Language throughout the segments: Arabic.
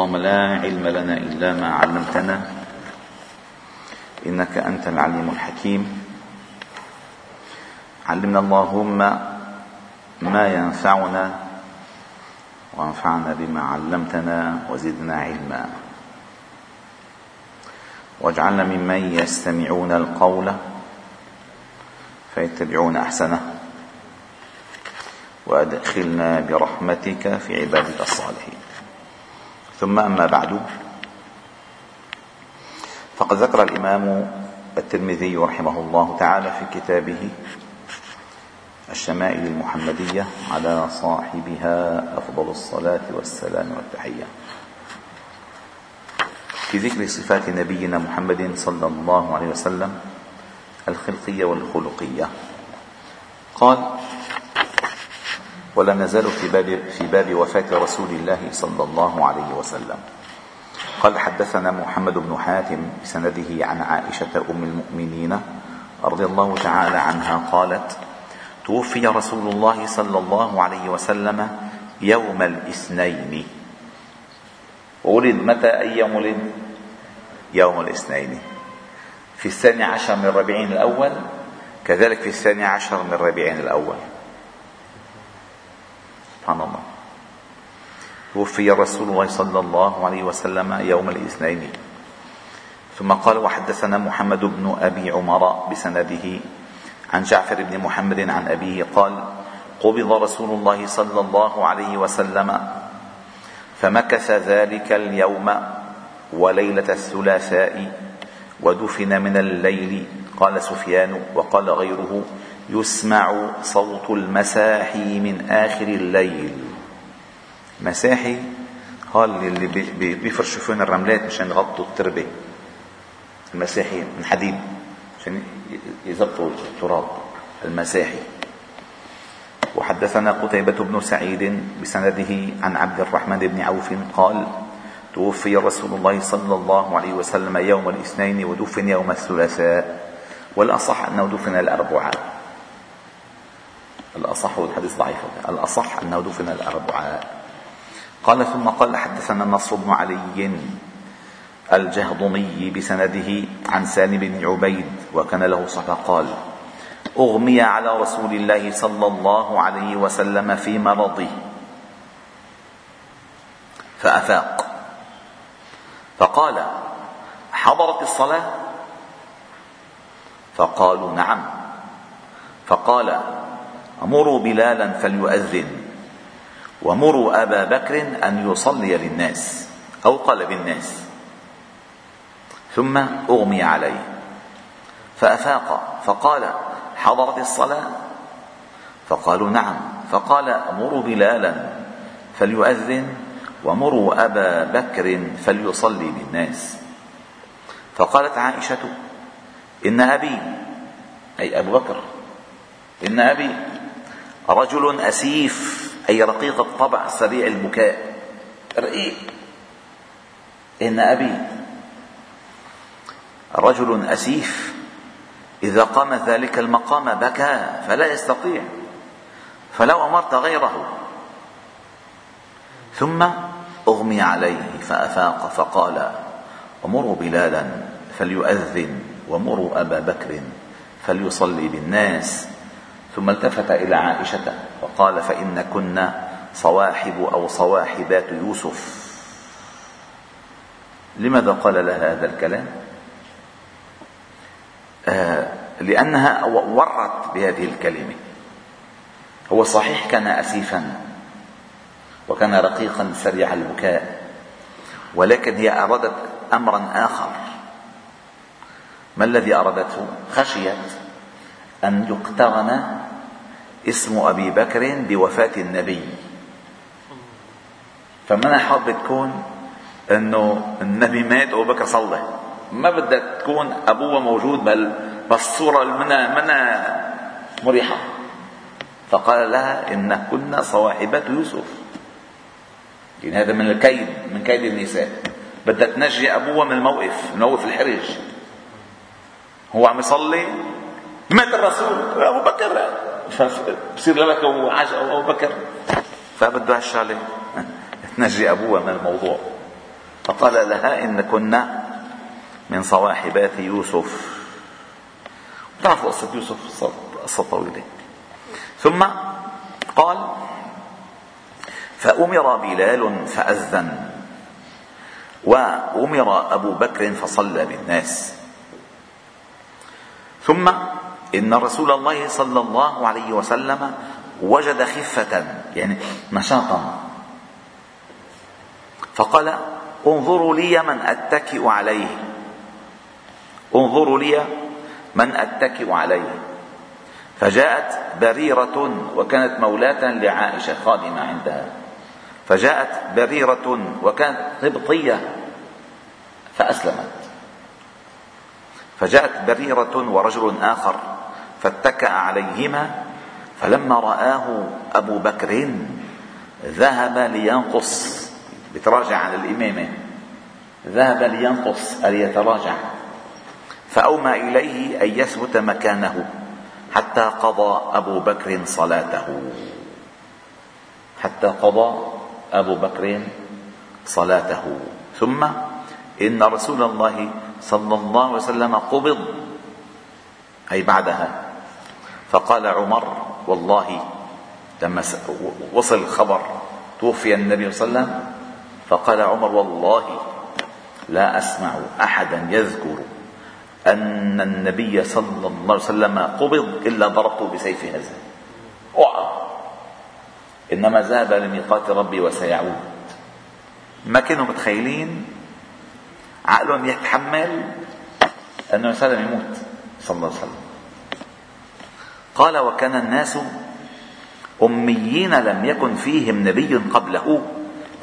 اللهم لا علم لنا إلا ما علمتنا. إنك أنت العليم الحكيم. علمنا اللهم ما ينفعنا وانفعنا بما علمتنا وزدنا علما. واجعلنا ممن يستمعون القول فيتبعون أحسنه. وأدخلنا برحمتك في عبادك الصالحين. ثم أما بعد فقد ذكر الإمام الترمذي رحمه الله تعالى في كتابه الشمائل المحمدية على صاحبها أفضل الصلاة والسلام والتحية. في ذكر صفات نبينا محمد صلى الله عليه وسلم الخلقية والخلقية. قال ولا نزال في باب في باب وفاة رسول الله صلى الله عليه وسلم. قال حدثنا محمد بن حاتم بسنده عن عائشة أم المؤمنين رضي الله تعالى عنها قالت: توفي رسول الله صلى الله عليه وسلم يوم الاثنين. ولد متى أي يوم ولد؟ يوم الاثنين. في الثاني عشر من ربيع الأول كذلك في الثاني عشر من ربيع الأول. سبحان الله. توفي رسول الله صلى الله عليه وسلم يوم الاثنين. ثم قال وحدثنا محمد بن أبي عمر بسنده عن جعفر بن محمد عن أبيه قال قبض رسول الله صلى الله عليه وسلم فمكث ذلك اليوم وليلة الثلاثاء ودفن من الليل. قال سفيان وقال غيره يسمع صوت المساحي من آخر الليل. مساحي؟ هول اللي بيفرشوا فيهم الرملات مشان يغطوا التربة. المساحي من حديد عشان يزبطوا التراب المساحي. وحدثنا قتيبة بن سعيد بسنده عن عبد الرحمن بن عوف قال توفي رسول الله صلى الله عليه وسلم يوم الاثنين ودفن يوم الثلاثاء والأصح أنه دفن الأربعاء. الأصح والحديث ضعيف. الأصح أنه دفن الأربعاء. قال ثم قال حدثنا النصر بن علي الجهضمي بسنده عن سالم بن عبيد وكان له صفة قال أغمي على رسول الله صلى الله عليه وسلم في مرضه. فأفاق. فقال حضرت الصلاة؟ فقالوا نعم. فقال مروا بلالا فليؤذن ومروا أبا بكر أن يصلي للناس أو قال بالناس ثم أغمي عليه فأفاق فقال حضرت الصلاة؟ فقالوا نعم. فقال مروا بلالا فليؤذن ومروا أبا بكر فليصلي بالناس فقالت عائشة إن أبي أي أبو بكر إن أبي رجل أسيف أي رقيق الطبع سريع البكاء. رقيق إن أبي. رجل أسيف. إذا قام ذلك المقام بكى فلا يستطيع. فلو أمرت غيره. ثم أغمي عليه فأفاق فقال ومروا بلالا فليؤذن ومروا أبا بكر فليصلي بالناس ثم التفت إلى عائشة وقال فإن كنا صواحب أو صواحبات يوسف. لماذا قال لها هذا الكلام؟ آه لأنها ورت بهذه الكلمة. هو صحيح كان أسيفا وكان رقيقا سريع البكاء ولكن هي أرادت أمرا آخر. ما الذي أرادته؟ خشيت أن يقترن اسم أبي بكر بوفاة النبي. فما حابة تكون أنه النبي مات وأبو بكر صلى. ما بدها تكون أبوه موجود بل بس الصورة منا منا مريحة. فقال لها إن كنا صواحبات يوسف. يعني هذا من الكيد من كيد النساء. بدها تنجي أبوها من الموقف من موقف الحرج. هو عم يصلي مات الرسول. أبو بكر. بصير لك أبو بكر. فبده هالشغلة تنجي أبوها من الموضوع. فقال لها إن كنا من صواحبات يوسف. تعرفوا قصة يوسف قصة طويلة. ثم قال فأمر بلال فأذن. وأمر أبو بكر فصلى بالناس. ثم إن رسول الله صلى الله عليه وسلم وجد خفة يعني نشاطا. فقال انظروا لي من أتكئ عليه. انظروا لي من أتكئ عليه. فجاءت بريرة وكانت مولاة لعائشة خادمة عندها. فجاءت بريرة وكانت قبطية فأسلمت. فجاءت بريرة ورجل آخر. فاتكأ عليهما فلما رآه أبو بكر ذهب لينقص بتراجع عن الإمامة ذهب لينقص أن يتراجع؟ فأومى إليه أن يثبت مكانه حتى قضى أبو بكر صلاته. حتى قضى أبو بكر صلاته. ثم إن رسول الله صلى الله عليه وسلم قبض أي بعدها فقال عمر والله لما وصل الخبر توفي النبي صلى الله عليه وسلم فقال عمر والله لا أسمع أحدا يذكر أن النبي صلى الله عليه وسلم قبض إلا ضربته بسيف هذا اوعى إنما ذهب لميقات ربي وسيعود. ما كانوا متخيلين؟ عقلهم يتحمل أنه وسلم يموت صلى الله عليه وسلم. قال وكان الناس أميين لم يكن فيهم نبي قبله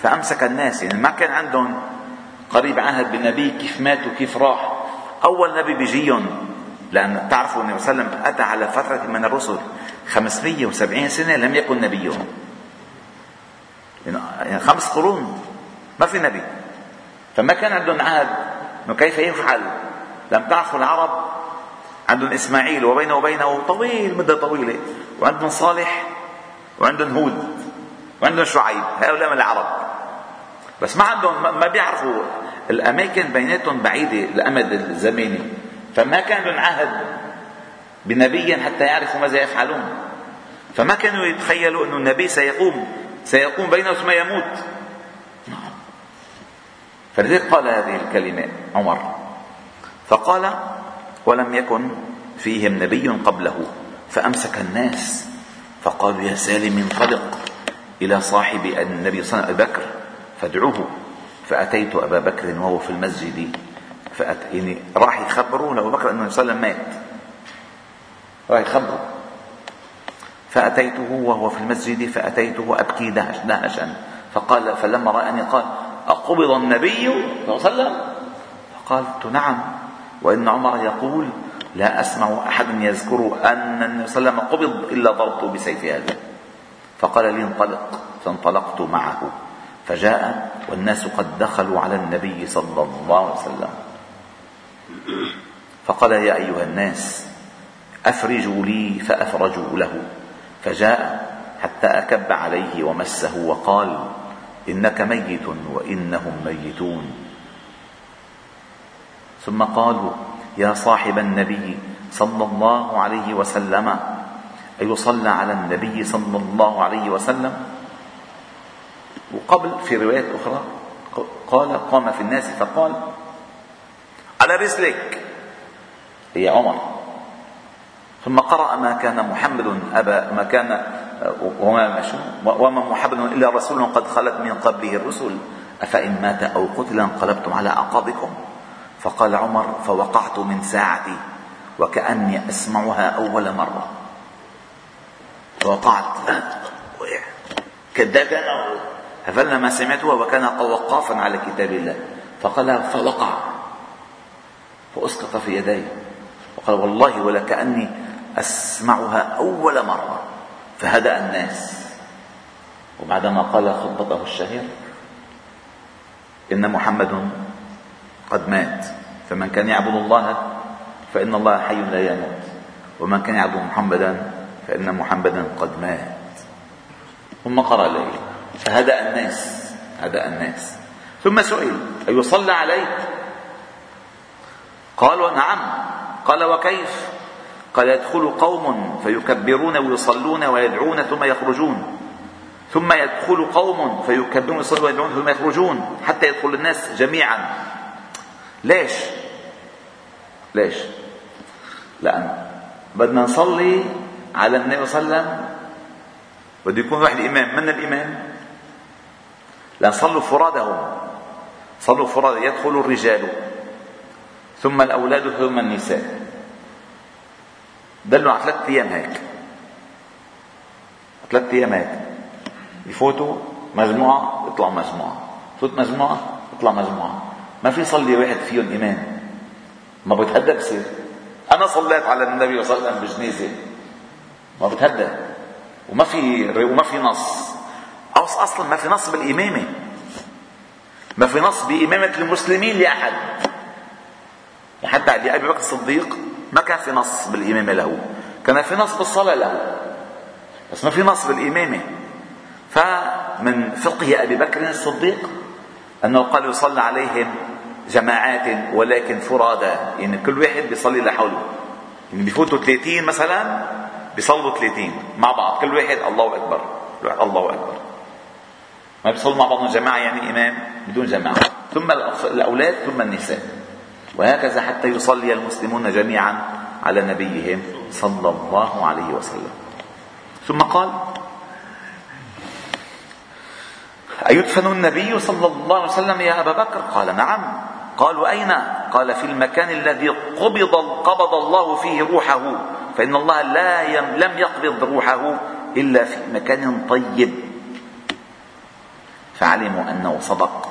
فأمسك الناس. يعني ما كان عندهم قريب عهد بالنبي كيف مات وكيف راح. أول نبي بيجيهم لأن تعرفوا النبي صلى الله عليه وسلم أتى على فترة من الرسل 570 سنة لم يكن نبيهم. يعني خمس قرون ما في نبي. فما كان عندهم عهد انه كيف يفعل؟ لم تعرفوا العرب عندهم اسماعيل وبينه وبينه طويل مدة طويلة وعندهم صالح وعندهم هود وعندهم شعيب هؤلاء من العرب. بس ما عندهم ما بيعرفوا الأماكن بيناتهم بعيدة الامد الزماني فما كان لهم عهد بنبي حتى يعرفوا ماذا يفعلون. فما كانوا يتخيلوا إنه النبي سيقوم سيقوم بينه ثم يموت. فلذلك قال هذه الكلمة عمر. فقال ولم يكن فيهم نبي قبله فأمسك الناس فقالوا يا سالم انطلق إلى صاحب النبي صلى الله عليه وسلم بكر فادعوه فأتيت أبا بكر وهو في المسجد فأت... يعني راح يخبرون أبو بكر أنه صلى الله عليه وسلم مات. راح يخبروا فأتيته وهو في المسجد فأتيته أبكي دهشا. فقال فلما رآني قال أقبض النبي صلى الله عليه وسلم؟ فقالت نعم. وإن عمر يقول لا أسمع أحد يذكر أن النبي صلى الله عليه وسلم قبض إلا ضربته بسيف هذا فقال لي انطلق. فانطلقت معه. فجاء والناس قد دخلوا على النبي صلى الله عليه وسلم. فقال يا أيها الناس أفرجوا لي فأفرجوا له. فجاء حتى أكب عليه ومسه وقال إنك ميت وإنهم ميتون. ثم قالوا يا صاحب النبي صلى الله عليه وسلم أيصلى على النبي صلى الله عليه وسلم. وقبل في روايات أخرى قال قام في الناس فقال على رسلك هي عمر. ثم قرأ ما كان محمد أبا ما كان وما وما محمد إلا رسول قد خلت من قبله الرسل. أفإن مات أو قتل انقلبتم على أعقابكم؟ فقال عمر فوقعت من ساعتي وكأني أسمعها أول مرة. فوقعت. كذاب فلما سمعتها وكان وقافا على كتاب الله. فقال فوقع. فأسقط في يديه وقال والله ولكأني أسمعها أول مرة. فهدأ الناس. وبعدما قال خطبته الشهير إن محمد قد مات. فمن كان يعبد الله فإن الله حي لا يموت. ومن كان يعبد محمدا فإن محمدا قد مات. ثم قرأ الليل فهدأ الناس. هدأ الناس. ثم سئل أيصلى عليك؟ قالوا نعم. قال وكيف؟ قال يدخل قوم فيكبرون ويصلون ويدعون ثم يخرجون. ثم يدخل قوم فيكبرون ويصلون ويدعون ثم يخرجون حتى يدخل الناس جميعا. ليش؟ ليش؟ لأن بدنا نصلي على النبي صلى الله عليه وسلم. بده يكون واحد الإمام من الإمام؟ لأن صلوا فرادهم. صلوا فرادى يدخل الرجال. ثم الأولاد ثم النساء. دلوا على ثلاث أيام هيك. ثلاث أيام هيك. يفوتوا مجموعة يطلعوا مجموعة. فوت مجموعة يطلع مجموعة. ما في يصلي واحد فيهم إمام ما بتهدى بصير. أنا صليت على النبي صلى الله عليه وسلم بجنازة ما بتهدى وما في وما في نص. أصلا ما في نص بالإمامة. ما في نص بإمامة المسلمين لأحد. حتى لأبي بكر الصديق ما كان في نص بالإمامة له. كان في نص بالصلاة له. بس ما في نص بالإمامة. فمن فقه أبي بكر الصديق أنه قال يصلى عليهم جماعات ولكن فرادى. يعني كل واحد بيصلي لحوله. يعني بيفوتوا 30 مثلا بيصلوا 30 مع بعض. كل واحد الله أكبر. الله أكبر. ما بيصلوا مع بعضهم جماعة يعني إمام بدون جماعة. ثم الأولاد ثم النساء. وهكذا حتى يصلي المسلمون جميعا على نبيهم صلى الله عليه وسلم. ثم قال أيدفن النبي صلى الله عليه وسلم يا أبا بكر؟ قال نعم. قالوا أين؟ قال في المكان الذي قبض قبض الله فيه روحه. فإن الله لا يم لم يقبض روحه إلا في مكان طيب. فعلموا أنه صدق.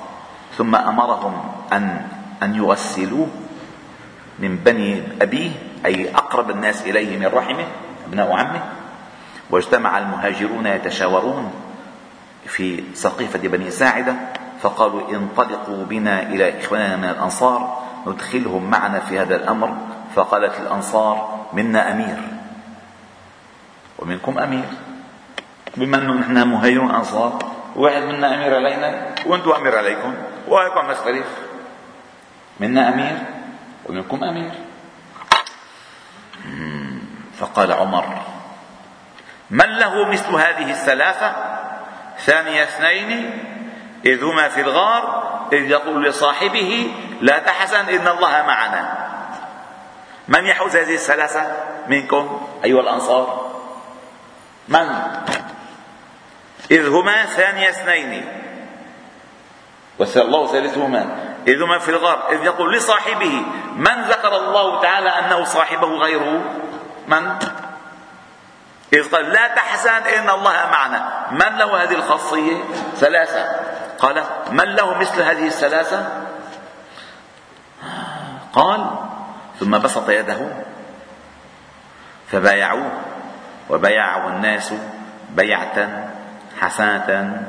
ثم أمرهم أن أن يغسلوه من بني أبيه أي أقرب الناس إليه من رحمه أبناء عمه. واجتمع المهاجرون يتشاورون. في سقيفة بني ساعدة فقالوا انطلقوا بنا إلى إخواننا من الأنصار ندخلهم معنا في هذا الأمر. فقالت الأنصار منا أمير. ومنكم أمير. بما أنه نحن مهاجرون أنصار. واحد منا أمير علينا وأنتم أمير عليكم وهيكم عم نختلف منا أمير ومنكم أمير. فقال عمر من له مثل هذه الثلاثة؟ ثاني اثنين إذ هما في الغار إذ يقول لصاحبه لا تحزن إن الله معنا. من يحوز هذه الثلاثة منكم أيها الأنصار؟ من؟ إذ هما ثاني اثنين. الله ثالثهما إذ هما في الغار إذ يقول لصاحبه من ذكر الله تعالى أنه صاحبه غيره؟ من؟ إذ قال لا تحزن إن الله معنا. من له هذه الخاصية؟ ثلاثة. قال من له مثل هذه الثلاثة؟ قال ثم بسط يده فبايعوه وبايعه الناس بيعة حسنة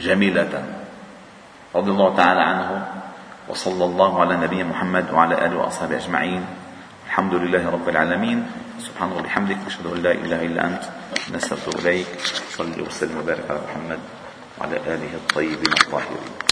جميلة. رضي الله تعالى عنه وصلى الله على نبينا محمد وعلى آله وأصحابه أجمعين. الحمد لله رب العالمين. سبحانه وبحمدك أشهد أن لا إله إلا أنت نستغفر اليك صلي وسلم وبارك على محمد وعلى آله الطيبين الطاهرين.